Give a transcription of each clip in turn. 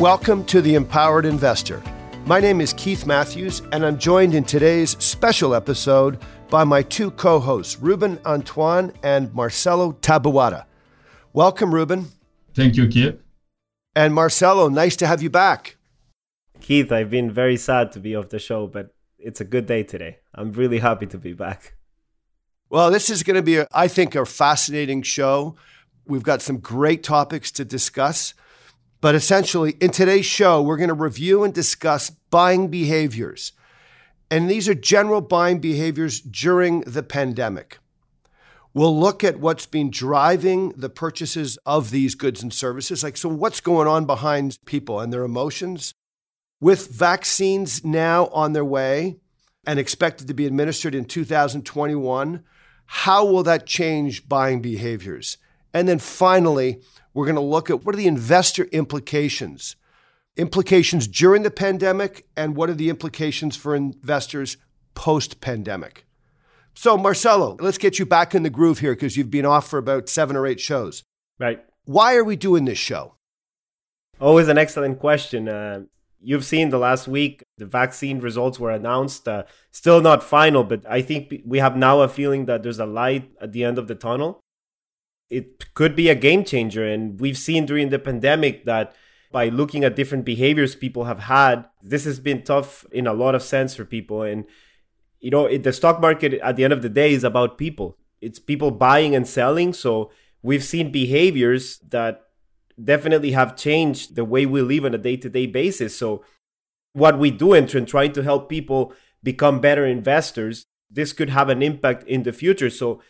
Welcome to the Empowered Investor. My name is Keith Matthews, and I'm joined in today's special episode by my two co hosts, Ruben Antoine and Marcelo Tabuada. Welcome, Ruben. Thank you, Keith. And Marcelo, nice to have you back. Keith, I've been very sad to be off the show, but it's a good day today. I'm really happy to be back. Well, this is going to be, a, I think, a fascinating show. We've got some great topics to discuss. But essentially, in today's show, we're going to review and discuss buying behaviors. And these are general buying behaviors during the pandemic. We'll look at what's been driving the purchases of these goods and services. Like, so what's going on behind people and their emotions? With vaccines now on their way and expected to be administered in 2021, how will that change buying behaviors? And then finally, we're going to look at what are the investor implications? Implications during the pandemic, and what are the implications for investors post pandemic? So, Marcelo, let's get you back in the groove here because you've been off for about seven or eight shows. Right. Why are we doing this show? Always an excellent question. Uh, You've seen the last week, the vaccine results were announced. Uh, still not final, but I think we have now a feeling that there's a light at the end of the tunnel. It could be a game changer. And we've seen during the pandemic that by looking at different behaviors people have had, this has been tough in a lot of sense for people. And, you know, it, the stock market at the end of the day is about people, it's people buying and selling. So we've seen behaviors that definitely have changed the way we live on a day-to-day basis. So what we do in trying to help people become better investors this could have an impact in the future. So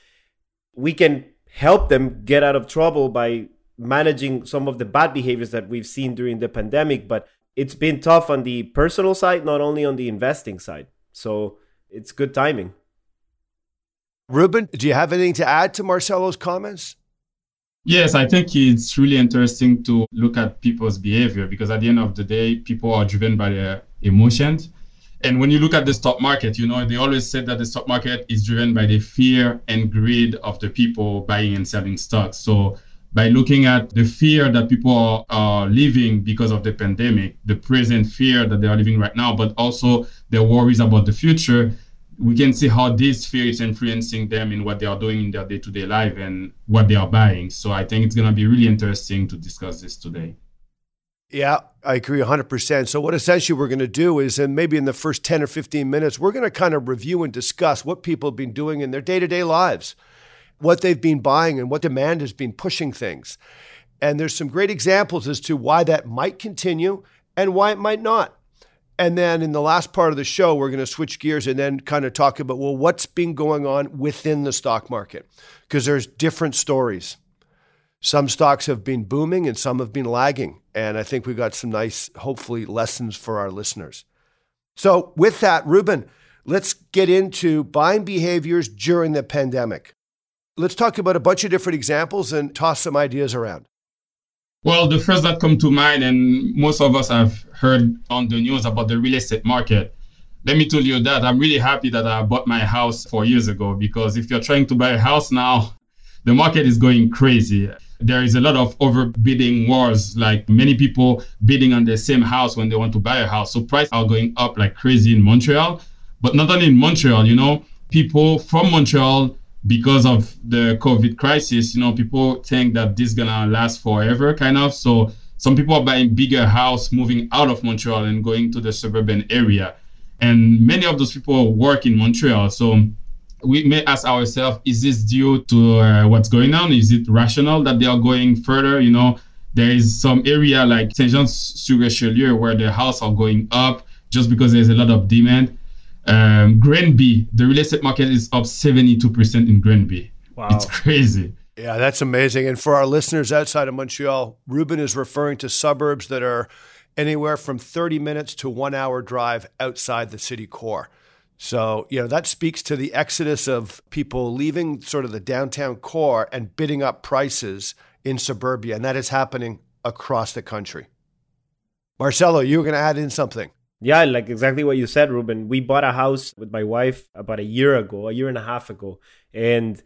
we can help them get out of trouble by managing some of the bad behaviors that we've seen during the pandemic but it's been tough on the personal side not only on the investing side. So it's good timing. Ruben do you have anything to add to marcelo's comments Yes, I think it's really interesting to look at people's behavior because at the end of the day, people are driven by their emotions. And when you look at the stock market, you know, they always said that the stock market is driven by the fear and greed of the people buying and selling stocks. So by looking at the fear that people are, are living because of the pandemic, the present fear that they are living right now, but also their worries about the future, we can see how this fear is influencing them in what they are doing in their day-to-day life and what they are buying. So I think it's going to be really interesting to discuss this today. Yeah, I agree 100%. So, what essentially we're going to do is, and maybe in the first 10 or 15 minutes, we're going to kind of review and discuss what people have been doing in their day to day lives, what they've been buying, and what demand has been pushing things. And there's some great examples as to why that might continue and why it might not. And then in the last part of the show, we're going to switch gears and then kind of talk about, well, what's been going on within the stock market? Because there's different stories. Some stocks have been booming and some have been lagging. And I think we got some nice, hopefully, lessons for our listeners. So, with that, Ruben, let's get into buying behaviors during the pandemic. Let's talk about a bunch of different examples and toss some ideas around. Well, the first that come to mind, and most of us have heard on the news about the real estate market. Let me tell you that I'm really happy that I bought my house four years ago because if you're trying to buy a house now, the market is going crazy. There is a lot of overbidding wars, like many people bidding on the same house when they want to buy a house. So prices are going up like crazy in Montreal. But not only in Montreal, you know, people from Montreal because of the COVID crisis, you know, people think that this is gonna last forever, kind of. So some people are buying bigger house, moving out of Montreal and going to the suburban area, and many of those people work in Montreal. So we may ask ourselves: Is this due to uh, what's going on? Is it rational that they are going further? You know, there is some area like Saint Jean sur Richelieu where the house are going up just because there's a lot of demand um, Granby, the real estate market is up 72% in Granby. Wow. It's crazy. Yeah, that's amazing. And for our listeners outside of Montreal, Ruben is referring to suburbs that are anywhere from 30 minutes to one hour drive outside the city core. So, you know, that speaks to the exodus of people leaving sort of the downtown core and bidding up prices in suburbia. And that is happening across the country. Marcelo, you were going to add in something. Yeah, like exactly what you said, Ruben. We bought a house with my wife about a year ago, a year and a half ago. And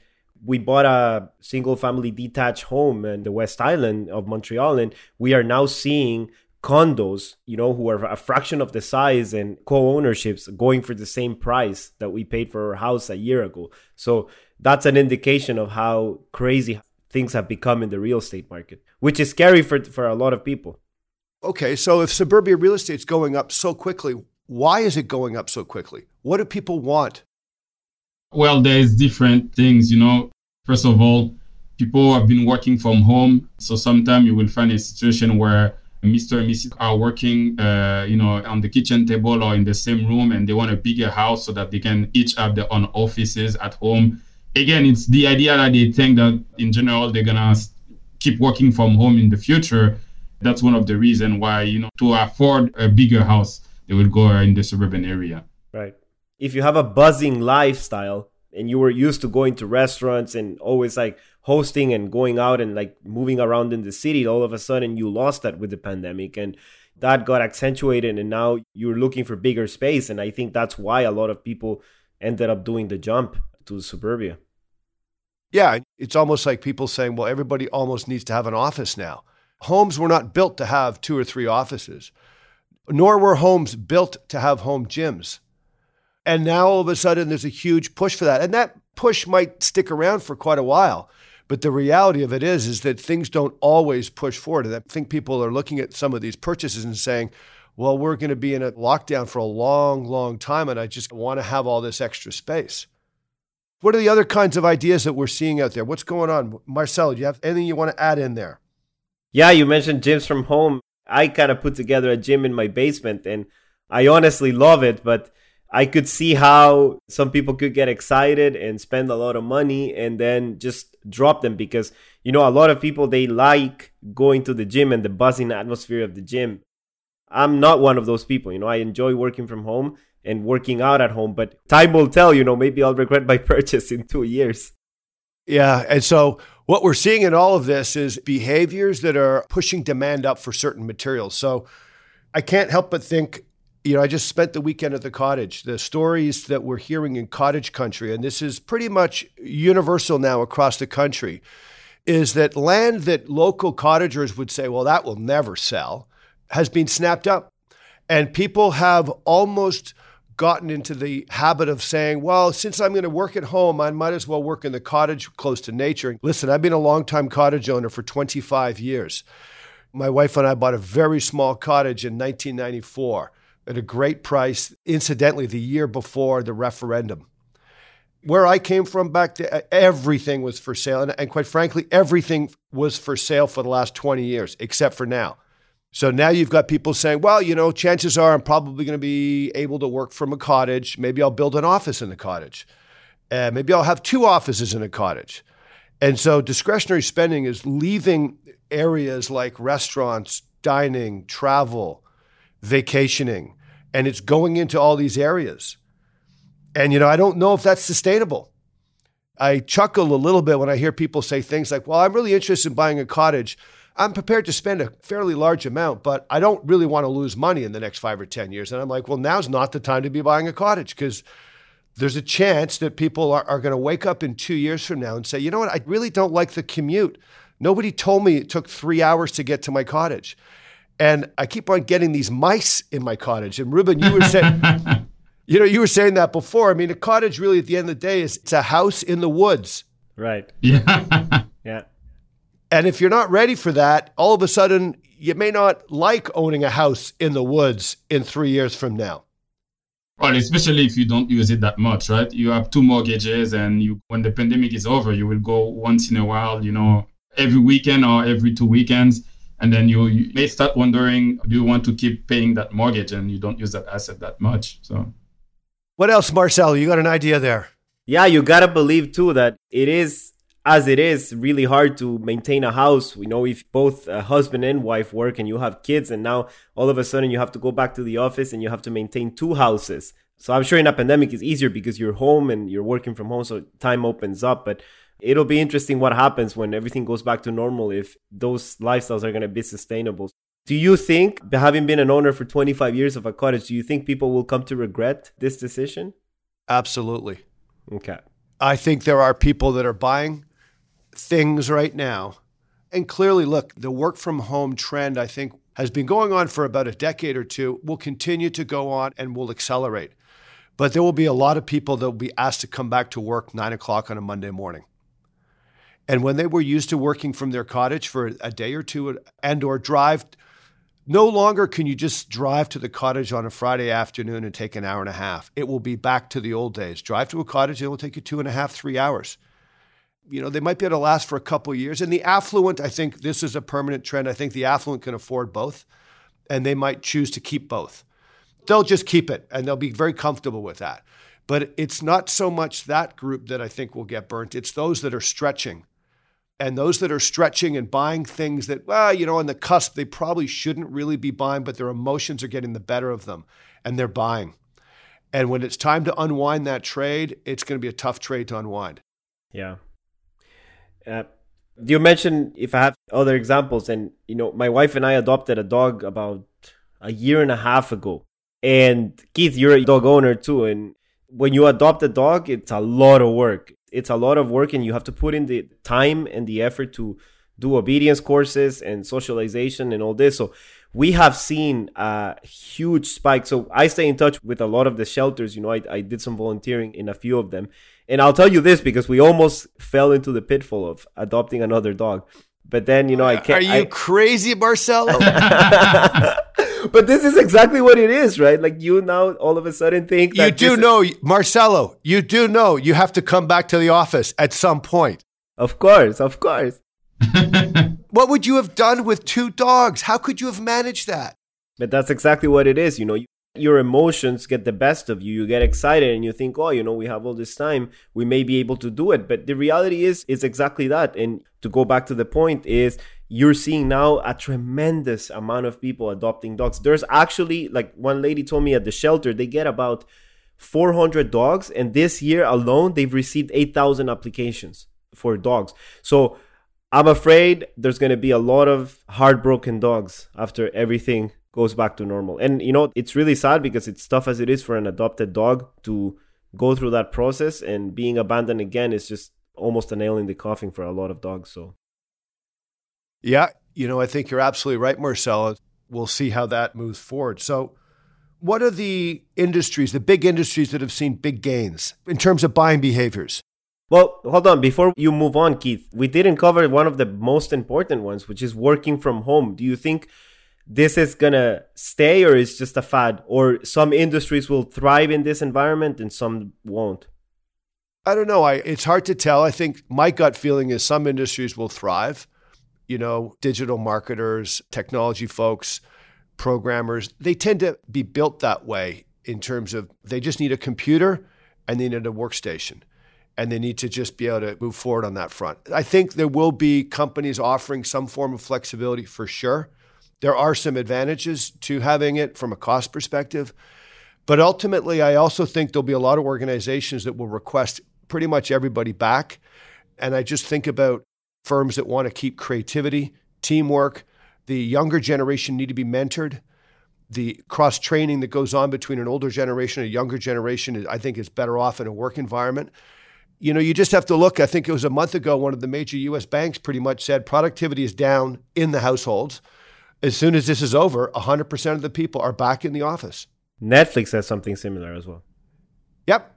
we bought a single family detached home in the West Island of Montreal. And we are now seeing condos, you know, who are a fraction of the size and co-ownerships going for the same price that we paid for our house a year ago. So that's an indication of how crazy things have become in the real estate market, which is scary for for a lot of people. Okay, so if suburbia real estate's going up so quickly, why is it going up so quickly? What do people want? Well, there's different things, you know. First of all, people have been working from home, so sometimes you will find a situation where Mr. and Mrs. are working, uh, you know, on the kitchen table or in the same room, and they want a bigger house so that they can each have their own offices at home. Again, it's the idea that they think that in general they're gonna keep working from home in the future that's one of the reasons why, you know, to afford a bigger house, they would go in the suburban area. Right. If you have a buzzing lifestyle and you were used to going to restaurants and always like hosting and going out and like moving around in the city, all of a sudden you lost that with the pandemic and that got accentuated and now you're looking for bigger space. And I think that's why a lot of people ended up doing the jump to the suburbia. Yeah, it's almost like people saying, well, everybody almost needs to have an office now. Homes were not built to have two or three offices, nor were homes built to have home gyms. And now all of a sudden there's a huge push for that. And that push might stick around for quite a while. But the reality of it is, is that things don't always push forward. And I think people are looking at some of these purchases and saying, well, we're going to be in a lockdown for a long, long time, and I just want to have all this extra space. What are the other kinds of ideas that we're seeing out there? What's going on? Marcel, do you have anything you want to add in there? Yeah, you mentioned gyms from home. I kind of put together a gym in my basement and I honestly love it, but I could see how some people could get excited and spend a lot of money and then just drop them because you know a lot of people they like going to the gym and the buzzing atmosphere of the gym. I'm not one of those people, you know. I enjoy working from home and working out at home, but time will tell, you know, maybe I'll regret my purchase in 2 years. Yeah, and so what we're seeing in all of this is behaviors that are pushing demand up for certain materials. So I can't help but think, you know, I just spent the weekend at the cottage. The stories that we're hearing in cottage country, and this is pretty much universal now across the country, is that land that local cottagers would say, well, that will never sell, has been snapped up. And people have almost gotten into the habit of saying, well, since I'm going to work at home, I might as well work in the cottage close to nature. Listen, I've been a long-time cottage owner for 25 years. My wife and I bought a very small cottage in 1994 at a great price, incidentally, the year before the referendum. Where I came from back then, everything was for sale. And, and quite frankly, everything was for sale for the last 20 years, except for now. So now you've got people saying, well, you know, chances are I'm probably going to be able to work from a cottage. Maybe I'll build an office in the cottage. Uh, maybe I'll have two offices in a cottage. And so discretionary spending is leaving areas like restaurants, dining, travel, vacationing, and it's going into all these areas. And, you know, I don't know if that's sustainable. I chuckle a little bit when I hear people say things like, well, I'm really interested in buying a cottage I'm prepared to spend a fairly large amount, but I don't really want to lose money in the next five or 10 years. And I'm like, well, now's not the time to be buying a cottage because there's a chance that people are, are going to wake up in two years from now and say, you know what, I really don't like the commute. Nobody told me it took three hours to get to my cottage. And I keep on getting these mice in my cottage. And Ruben, you were saying, you know, you were saying that before. I mean, a cottage really at the end of the day is it's a house in the woods. Right. Yeah. yeah. And if you're not ready for that, all of a sudden you may not like owning a house in the woods in three years from now. Well, especially if you don't use it that much, right? You have two mortgages, and you when the pandemic is over, you will go once in a while, you know, every weekend or every two weekends, and then you, you may start wondering, do you want to keep paying that mortgage, and you don't use that asset that much? So, what else, Marcel? You got an idea there? Yeah, you gotta believe too that it is as it is really hard to maintain a house. You know if both a husband and wife work and you have kids and now all of a sudden you have to go back to the office and you have to maintain two houses. So i'm sure in a pandemic it's easier because you're home and you're working from home so time opens up but it'll be interesting what happens when everything goes back to normal if those lifestyles are going to be sustainable. Do you think having been an owner for 25 years of a cottage do you think people will come to regret this decision? Absolutely. Okay. I think there are people that are buying things right now. And clearly, look, the work from home trend, I think, has been going on for about a decade or two, will continue to go on and will accelerate. But there will be a lot of people that will be asked to come back to work nine o'clock on a Monday morning. And when they were used to working from their cottage for a day or two and or drive, no longer can you just drive to the cottage on a Friday afternoon and take an hour and a half. It will be back to the old days. Drive to a cottage, it will take you two and a half, three hours you know, they might be able to last for a couple years. And the affluent, I think this is a permanent trend. I think the affluent can afford both, and they might choose to keep both. They'll just keep it, and they'll be very comfortable with that. But it's not so much that group that I think will get burnt. It's those that are stretching. And those that are stretching and buying things that, well, you know, on the cusp, they probably shouldn't really be buying, but their emotions are getting the better of them and they're buying. And when it's time to unwind that trade, it's going to be a tough trade to unwind. Yeah. Uh, do you mentioned if I have other examples, and you know, my wife and I adopted a dog about a year and a half ago. And Keith, you're a dog owner too, and when you adopt a dog, it's a lot of work. It's a lot of work, and you have to put in the time and the effort to do obedience courses and socialization and all this. So we have seen a huge spike. So I stay in touch with a lot of the shelters. You know, I, I did some volunteering in a few of them. And I'll tell you this because we almost fell into the pitfall of adopting another dog. But then, you know, I can't. Are you I, crazy, Marcelo? but this is exactly what it is, right? Like you now all of a sudden think you do know, Marcelo. You do know you have to come back to the office at some point. Of course, of course. what would you have done with two dogs? How could you have managed that? But that's exactly what it is. You know, your emotions get the best of you. You get excited and you think, oh, you know, we have all this time. We may be able to do it. But the reality is, it's exactly that. And to go back to the point is you're seeing now a tremendous amount of people adopting dogs. There's actually, like one lady told me at the shelter, they get about 400 dogs. And this year alone, they've received 8,000 applications for dogs. So I'm afraid there's going to be a lot of heartbroken dogs after everything goes back to normal. And you know, it's really sad because it's tough as it is for an adopted dog to go through that process and being abandoned again is just almost a nail in the coffin for a lot of dogs. So Yeah, you know, I think you're absolutely right, Marcelo. We'll see how that moves forward. So what are the industries, the big industries that have seen big gains in terms of buying behaviors? Well, hold on. Before you move on, Keith, we didn't cover one of the most important ones, which is working from home. Do you think this is to stay or is just a fad? Or some industries will thrive in this environment and some won't? I don't know. I, it's hard to tell. I think my gut feeling is some industries will thrive. You know, digital marketers, technology folks, programmers, they tend to be built that way in terms of they just need a computer and they need a workstation and they need to just be able to move forward on that front. I think there will be companies offering some form of flexibility for sure. There are some advantages to having it from a cost perspective. But ultimately, I also think there'll be a lot of organizations that will request pretty much everybody back. And I just think about firms that want to keep creativity, teamwork. The younger generation need to be mentored. The cross training that goes on between an older generation and a younger generation, I think, is better off in a work environment you know, you just have to look. I think it was a month ago, one of the major US banks pretty much said productivity is down in the households. As soon as this is over, 100% of the people are back in the office. Netflix has something similar as well. Yep.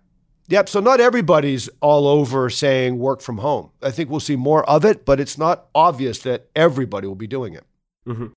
Yep. So not everybody's all over saying work from home. I think we'll see more of it, but it's not obvious that everybody will be doing it. Mm-hmm.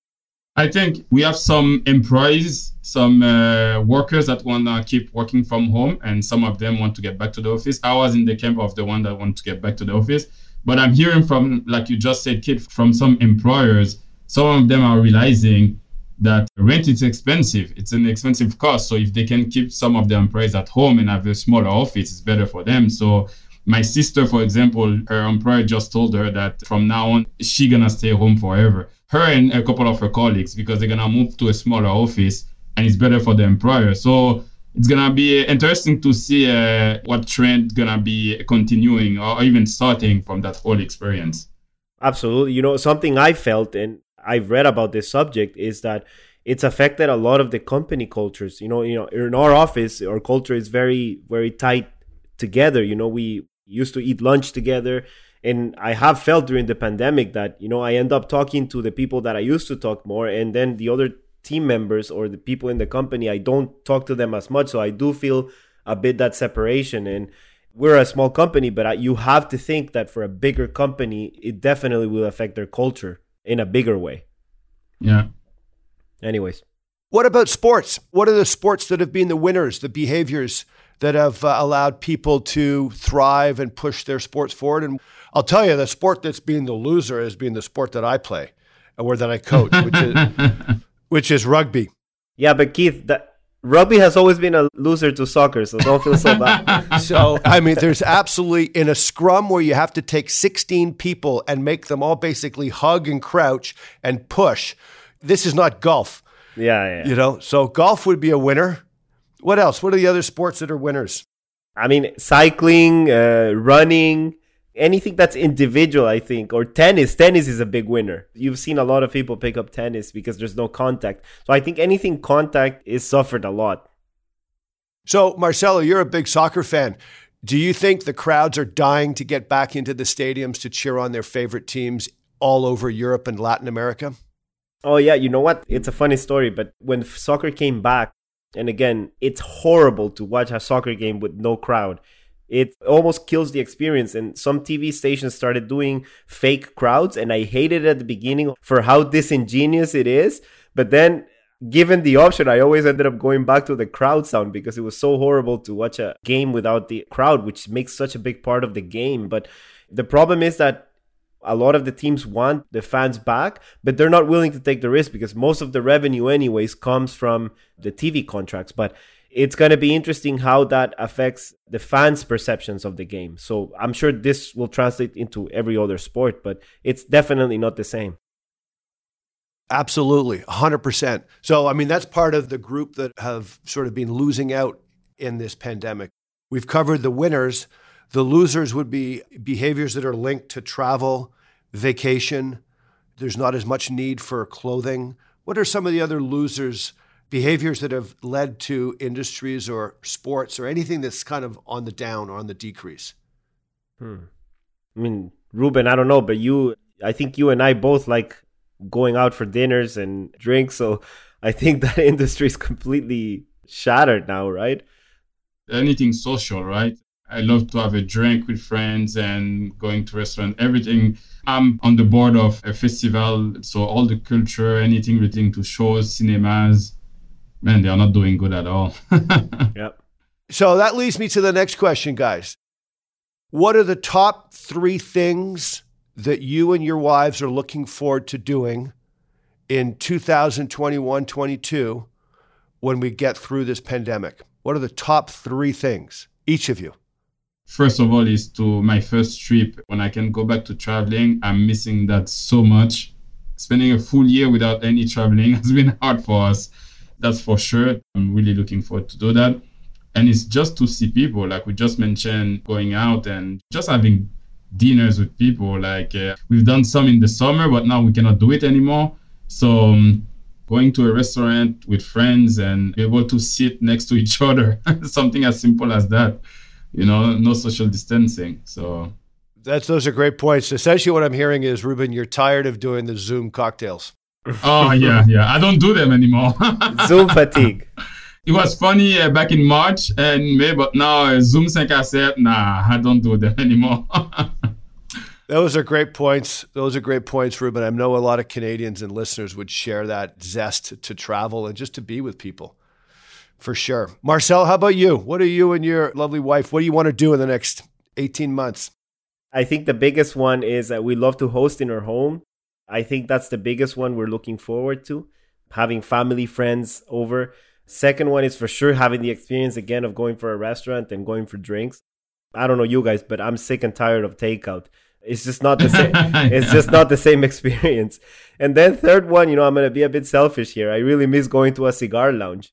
I think we have some employees, some uh, workers that want to keep working from home, and some of them want to get back to the office. I was in the camp of the one that want to get back to the office, but I'm hearing from, like you just said, Kit, from some employers. Some of them are realizing that rent is expensive. It's an expensive cost. So if they can keep some of their employees at home and have a smaller office, it's better for them. So My sister, for example, her employer just told her that from now on, she gonna stay home forever. Her and a couple of her colleagues, because they're gonna move to a smaller office and it's better for the employer. So it's gonna be interesting to see uh, what trend gonna be continuing or even starting from that whole experience. Absolutely. You know, something I felt and I've read about this subject is that it's affected a lot of the company cultures. You know, you know, in our office, our culture is very, very tight together. You know, we used to eat lunch together. And I have felt during the pandemic that, you know, I end up talking to the people that I used to talk more. And then the other team members or the people in the company, I don't talk to them as much. So I do feel a bit that separation. And we're a small company, but you have to think that for a bigger company, it definitely will affect their culture in a bigger way. Yeah. Anyways. What about sports? What are the sports that have been the winners, the behaviors that have uh, allowed people to thrive and push their sports forward? And I'll tell you, the sport that's been the loser has been the sport that I play or that I coach, which is, which is rugby. Yeah, but Keith, that, rugby has always been a loser to soccer, so don't feel so bad. so, I mean, there's absolutely in a scrum where you have to take 16 people and make them all basically hug and crouch and push. This is not golf. Yeah, yeah. You know, so golf would be a winner. What else? What are the other sports that are winners? I mean, cycling, uh, running, anything that's individual, I think, or tennis. Tennis is a big winner. You've seen a lot of people pick up tennis because there's no contact. So I think anything contact is suffered a lot. So, Marcelo, you're a big soccer fan. Do you think the crowds are dying to get back into the stadiums to cheer on their favorite teams all over Europe and Latin America? Oh, yeah. You know what? It's a funny story, but when soccer came back, and again, it's horrible to watch a soccer game with no crowd it almost kills the experience. And some tv stations started doing fake crowds and i hated it at the beginning for how disingenuous it is. But then given the option i always ended up going back to the crowd sound because it was so horrible to watch a game without the crowd which makes such a big part of the game. But the problem is that a lot of the teams want the fans back, but they're not willing to take the risk because most of the revenue, anyways, comes from the TV contracts. But it's going to be interesting how that affects the fans' perceptions of the game. So I'm sure this will translate into every other sport, but it's definitely not the same. Absolutely, 100%. So, I mean, that's part of the group that have sort of been losing out in this pandemic. We've covered the winners. The losers would be behaviors that are linked to travel, vacation. There's not as much need for clothing. What are some of the other losers behaviors that have led to industries or sports or anything that's kind of on the down or on the decrease? Hmm. I mean, Ruben, I don't know, but you, I think you and I both like going out for dinners and drinks. So I think that industry is completely shattered now, right? Anything social, right? I love to have a drink with friends and going to restaurant, everything. I'm on the board of a festival, so all the culture, anything relating to shows, cinemas, man, they are not doing good at all. yep. So that leads me to the next question, guys. What are the top three things that you and your wives are looking forward to doing in 2021 22 when we get through this pandemic? What are the top three things, each of you? First of all, is to my first trip. When I can go back to traveling, I'm missing that so much. Spending a full year without any traveling has been hard for us that's for sure. I'm really looking forward to do that. And it's just to see people, like we just mentioned, going out and just having dinners with people. Like uh, we've done some in the summer, but now we cannot do it anymore. So um, going to a restaurant with friends and be able to sit next to each other, something as simple as that. You know, no social distancing. So that's those are great points. Essentially, what I'm hearing is, Ruben, you're tired of doing the Zoom cocktails oh yeah, yeah. I don't do them anymore. Zoom fatigue. It was funny uh, back in March and May, but now uh, Zoom 5 à 7, nah, I don't do them anymore. Those are great points. Those are great points, Ruben. I know a lot of Canadians and listeners would share that zest to travel and just to be with people for sure. Marcel, how about you? What are you and your lovely wife? What do you want to do in the next 18 months? I think the biggest one is that we love to host in our home. I think that's the biggest one we're looking forward to having family, friends over. Second one is for sure having the experience again of going for a restaurant and going for drinks. I don't know you guys, but I'm sick and tired of takeout. It's just not the same. it's just not the same experience. And then third one, you know, I'm gonna be a bit selfish here. I really miss going to a cigar lounge.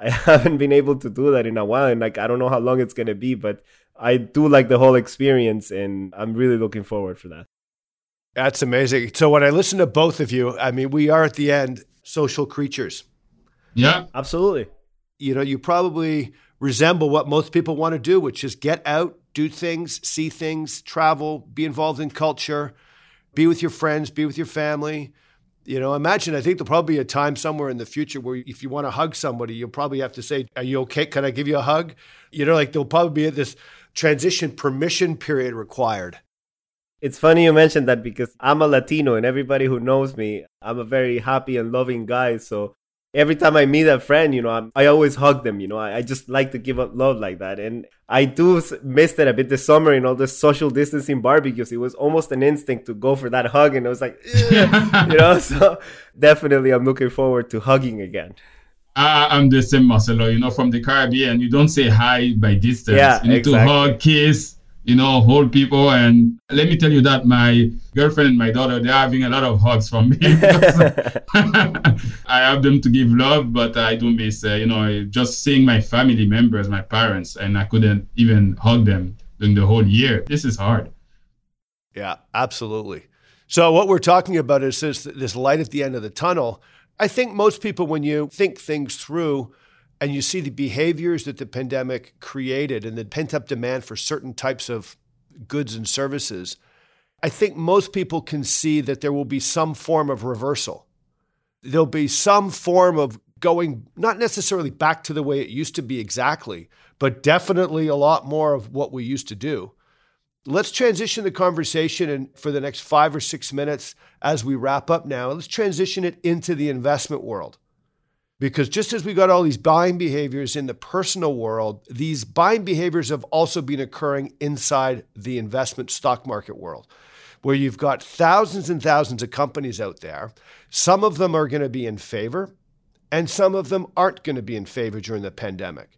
I haven't been able to do that in a while, and like I don't know how long it's gonna be, but I do like the whole experience, and I'm really looking forward for that. That's amazing. So when I listen to both of you, I mean, we are at the end social creatures. Yeah, absolutely. You know, you probably resemble what most people want to do, which is get out, do things, see things, travel, be involved in culture, be with your friends, be with your family. You know, imagine, I think there'll probably be a time somewhere in the future where if you want to hug somebody, you'll probably have to say, Are you okay? Can I give you a hug? You know, like there'll probably be this transition permission period required. It's funny you mentioned that because I'm a Latino and everybody who knows me, I'm a very happy and loving guy. So every time I meet a friend, you know, I'm, i always hug them. You know, I, I, just like to give up love like that. And I do miss that a bit this summer in all the social distancing barbecues. It was almost an instinct to go for that hug, and I was like, you know. So definitely, I'm looking forward to hugging again. Ah, I'm the same, Marcelo. You know, from the Caribbean, you don't say hi by distance. Yeah, you need exactly. to hug, kiss, you know, hold people. And let me tell you that my girlfriend and my daughter, they're having a lot of hugs from me. I have them to give love, but I do miss, uh, you know, just seeing my family members, my parents, and I couldn't even hug them during the whole year. This is hard. Yeah, absolutely. So what we're talking about is this, this light at the end of the tunnel. I think most people, when you think things through, and you see the behaviors that the pandemic created and the pent up demand for certain types of goods and services, I think most people can see that there will be some form of reversal. There'll be some form of going, not necessarily back to the way it used to be exactly, but definitely a lot more of what we used to do. Let's transition the conversation and for the next five or six minutes as we wrap up now, let's transition it into the investment world. Because just as we got all these buying behaviors in the personal world, these buying behaviors have also been occurring inside the investment stock market world, where you've got thousands and thousands of companies out there. Some of them are going to be in favor, and some of them aren't going to be in favor during the pandemic.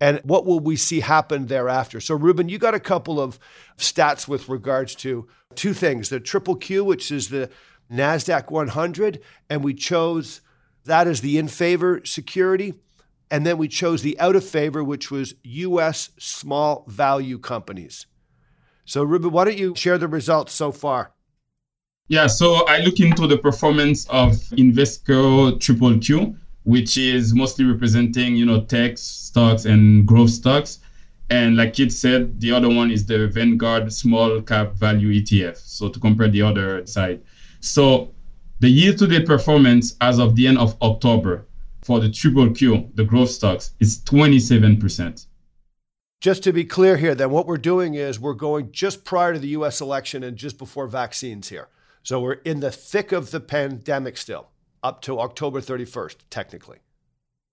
And what will we see happen thereafter? So, Ruben, you got a couple of stats with regards to two things the triple Q, which is the NASDAQ 100, and we chose that is the in favor security. And then we chose the out of favor, which was US small value companies. So, Ruben, why don't you share the results so far? Yeah, so I look into the performance of Invesco Triple Q, which is mostly representing, you know, tech stocks and growth stocks. And like Kit said, the other one is the Vanguard Small Cap Value ETF. So to compare the other side. So the year to date performance as of the end of October for the triple Q, the growth stocks, is 27%. Just to be clear here, then what we're doing is we're going just prior to the US election and just before vaccines here. So we're in the thick of the pandemic still, up to October 31st, technically.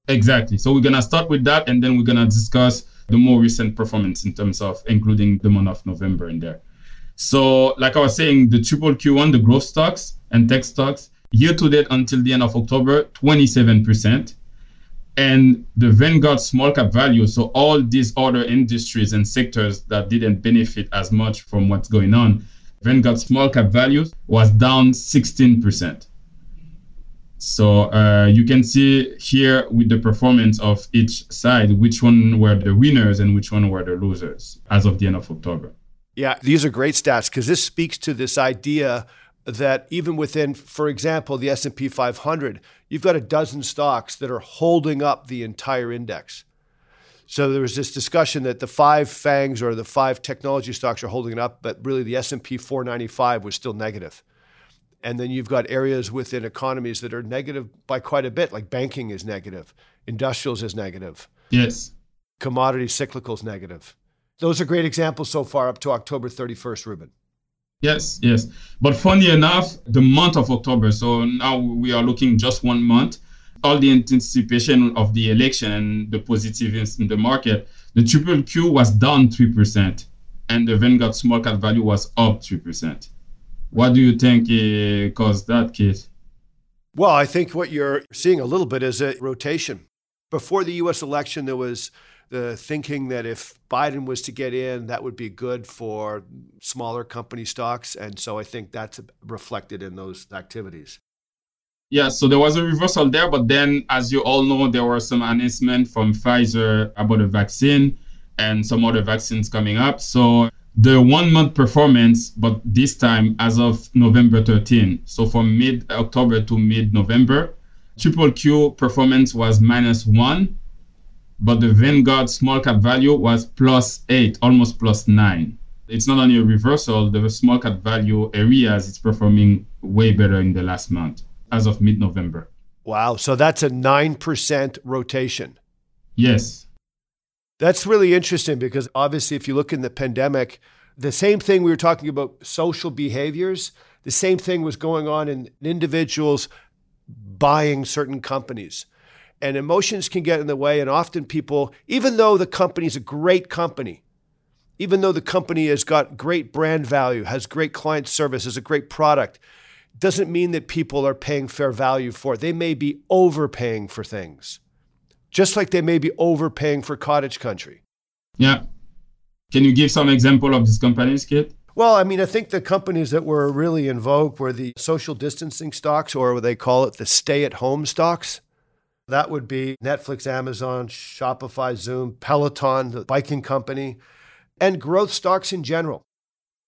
Exactly. So we're going to start with that and then we're going to discuss the more recent performance in terms of including the month of November in there. So, like I was saying, the triple Q1, the growth stocks and tech stocks, year to date until the end of October, 27%. And the Vanguard small cap value, so all these other industries and sectors that didn't benefit as much from what's going on, Vanguard small cap values was down 16%. So uh, you can see here with the performance of each side, which one were the winners and which one were the losers as of the end of October. Yeah, these are great stats because this speaks to this idea that even within, for example, the S&P 500, you've got a dozen stocks that are holding up the entire index. So there was this discussion that the five FAANGs or the five technology stocks are holding it up, but really the S&P 495 was still negative. And then you've got areas within economies that are negative by quite a bit, like banking is negative, industrials is negative. Yes. Commodity cyclicals negative. Those are great examples so far up to October 31st, Ruben. Yes, yes. But funny enough, the month of October, so now we are looking just one month, all the anticipation of the election and the positiveness in the market, the triple Q was down 3% and the Vanguard small cap value was up 3%. What do you think uh, caused that, Kit? Well, I think what you're seeing a little bit is a rotation. Before the US election, there was the thinking that if Biden was to get in, that would be good for smaller company stocks. And so I think that's reflected in those activities. Yeah, so there was a reversal there, but then, as you all know, there were some announcements from Pfizer about a vaccine and some other vaccines coming up. So the one month performance, but this time as of November 13, so from mid October to mid November, triple Q performance was minus one, but the Vanguard small cap value was plus eight, almost plus nine. It's not only a reversal, the small cap value areas is performing way better in the last month as of mid November. Wow. So that's a 9% rotation. Yes. That's really interesting because obviously, if you look in the pandemic, the same thing we were talking about social behaviors, the same thing was going on in individuals buying certain companies. And emotions can get in the way. And often people, even though the company is a great company, even though the company has got great brand value, has great client service, has a great product, doesn't mean that people are paying fair value for it. They may be overpaying for things, just like they may be overpaying for cottage country. Yeah. Can you give some example of these companies, Kit? Well, I mean, I think the companies that were really in vogue were the social distancing stocks, or what they call it the stay at home stocks. That would be Netflix, Amazon, Shopify, Zoom, Peloton, the biking company, and growth stocks in general.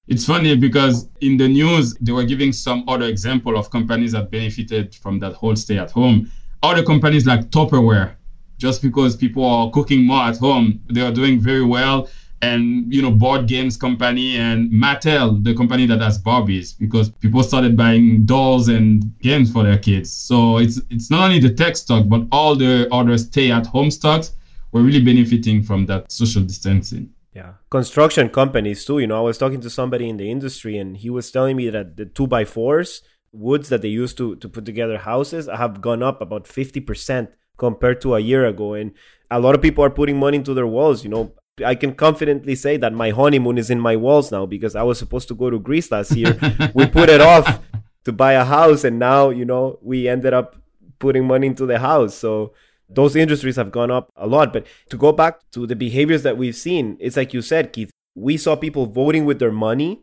It's funny because in the news, they were giving some other example of companies that benefited from that whole stay at home. Other companies like Tupperware, just because people are cooking more at home, they are doing very well. And, you know, board games company and Mattel, the company that has Barbies, because people started buying dolls and games for their kids. So it's, it's not only the tech stock, but all the other stay at home stocks were really benefiting from that social distancing. Yeah. Construction companies too. You know, I was talking to somebody in the industry and he was telling me that the two by fours, woods that they used to, to put together houses, have gone up about 50% compared to a year ago. And a lot of people are putting money into their walls. You know, I can confidently say that my honeymoon is in my walls now because I was supposed to go to Greece last year. we put it off to buy a house and now, you know, we ended up putting money into the house. So those industries have gone up a lot. But to go back to the behaviors that we've seen, it's like you said, Keith, we saw people voting with their money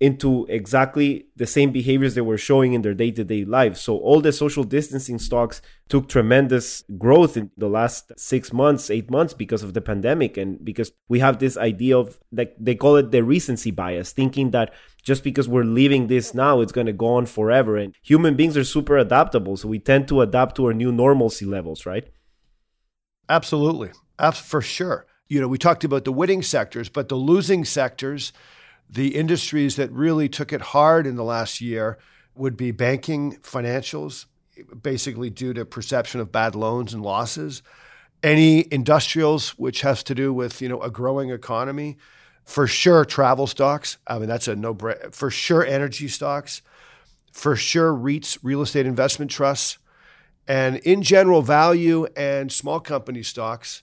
into exactly the same behaviors they were showing in their day-to-day lives. So all the social distancing stocks took tremendous growth in the last 6 months, 8 months because of the pandemic and because we have this idea of like they call it the recency bias, thinking that just because we're living this now it's going to go on forever and human beings are super adaptable, so we tend to adapt to our new normalcy levels, right? Absolutely. For sure. You know, we talked about the winning sectors, but the losing sectors, the industries that really took it hard in the last year would be banking, financials, basically due to perception of bad loans and losses. Any industrials, which has to do with, you know, a growing economy. For sure, travel stocks. I mean, that's a no brainer. For sure, energy stocks. For sure, REITs, real estate investment trusts and in general, value and small company stocks,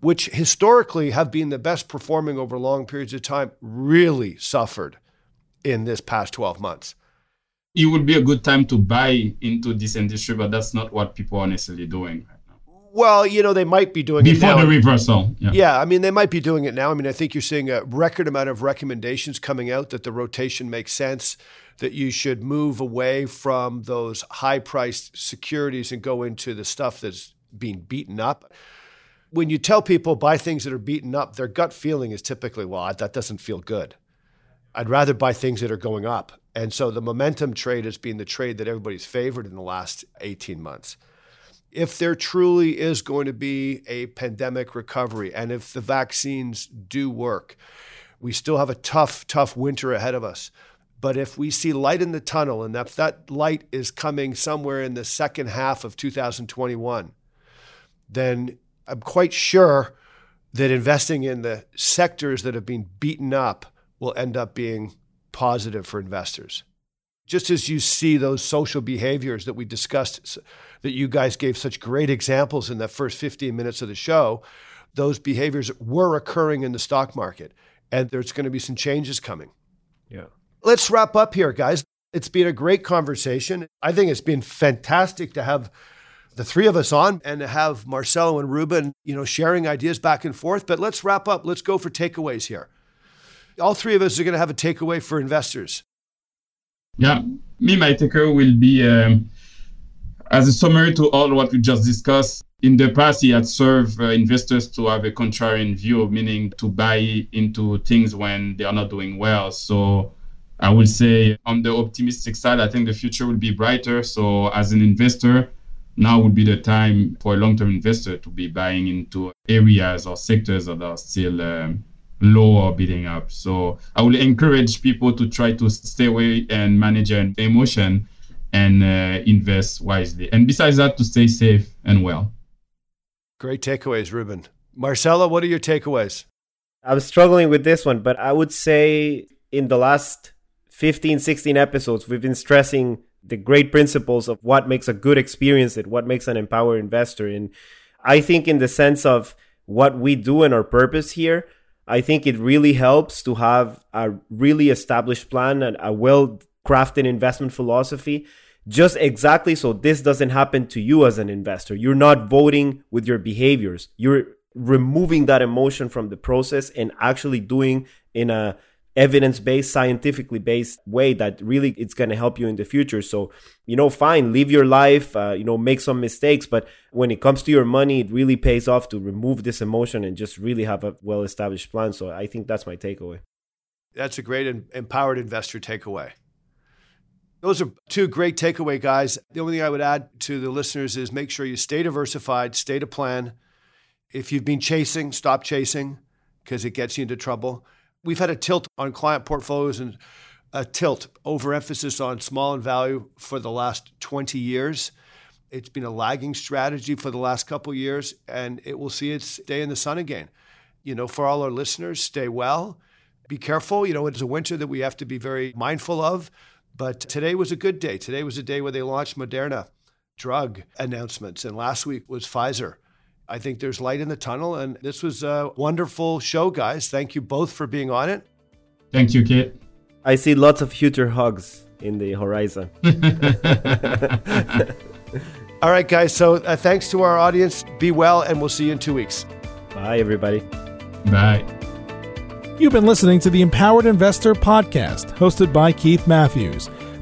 which historically have been the best performing over long periods of time, really suffered in this past 12 months. It would be a good time to buy into this industry, but that's not what people are necessarily doing right now. Well, you know, they might be doing it. Before it the reversal. Yeah. yeah, I mean, they might be doing it now. I mean, I think you're seeing a record amount of recommendations coming out that the rotation makes sense that you should move away from those high priced securities and go into the stuff that's being beaten up. When you tell people buy things that are beaten up, their gut feeling is typically, well, that doesn't feel good. I'd rather buy things that are going up. And so the momentum trade has been the trade that everybody's favored in the last 18 months. If there truly is going to be a pandemic recovery and if the vaccines do work, we still have a tough, tough winter ahead of us. But if we see light in the tunnel, and if that light is coming somewhere in the second half of 2021, then I'm quite sure that investing in the sectors that have been beaten up will end up being positive for investors. Just as you see those social behaviors that we discussed, that you guys gave such great examples in the first 15 minutes of the show, those behaviors were occurring in the stock market. And there's going to be some changes coming. Yeah. Let's wrap up here, guys. It's been a great conversation. I think it's been fantastic to have the three of us on and have Marcelo and Ruben, you know, sharing ideas back and forth. But let's wrap up. Let's go for takeaways here. All three of us are going to have a takeaway for investors. Yeah, me, my takeaway will be um, as a summary to all what we just discussed. In the past, he had served uh, investors to have a contrarian view, meaning to buy into things when they are not doing well. So I would say on the optimistic side, I think the future will be brighter. So as an investor, now would be the time for a long-term investor to be buying into areas or sectors that are still um, low or bidding up. So I will encourage people to try to stay away and manage their emotion and uh, invest wisely. And besides that, to stay safe and well. Great takeaways, Ruben. Marcelo, what are your takeaways? I'm struggling with this one, but I would say in the last 15, 16 episodes, we've been stressing the great principles of what makes a good experience and what makes an empowered investor. And I think, in the sense of what we do and our purpose here, I think it really helps to have a really established plan and a well crafted investment philosophy just exactly so this doesn't happen to you as an investor. You're not voting with your behaviors. You're removing that emotion from the process and actually doing in a evidence-based scientifically based way that really it's going to help you in the future so you know fine live your life uh, you know make some mistakes but when it comes to your money it really pays off to remove this emotion and just really have a well established plan so i think that's my takeaway that's a great empowered investor takeaway those are two great takeaway guys. The only thing I would add to the listeners is make sure you stay diversified, stay to plan. If you've been chasing, stop chasing because it gets you into trouble. We've had a tilt on client portfolios and a tilt overemphasis on small and value for the last 20 years. It's been a lagging strategy for the last couple years, and it will see its day in the sun again. You know, for all our listeners, stay well, be careful. You know, it's a winter that we have to be very mindful of. But today was a good day. Today was a day where they launched Moderna drug announcements, and last week was Pfizer. I think there's light in the tunnel, and this was a wonderful show, guys. Thank you both for being on it. Thank you, Kate. I see lots of future hugs in the horizon. All right, guys. So uh, thanks to our audience. Be well, and we'll see you in two weeks. Bye, everybody. Bye. You've been listening to the Empowered Investor Podcast, hosted by Keith Matthews.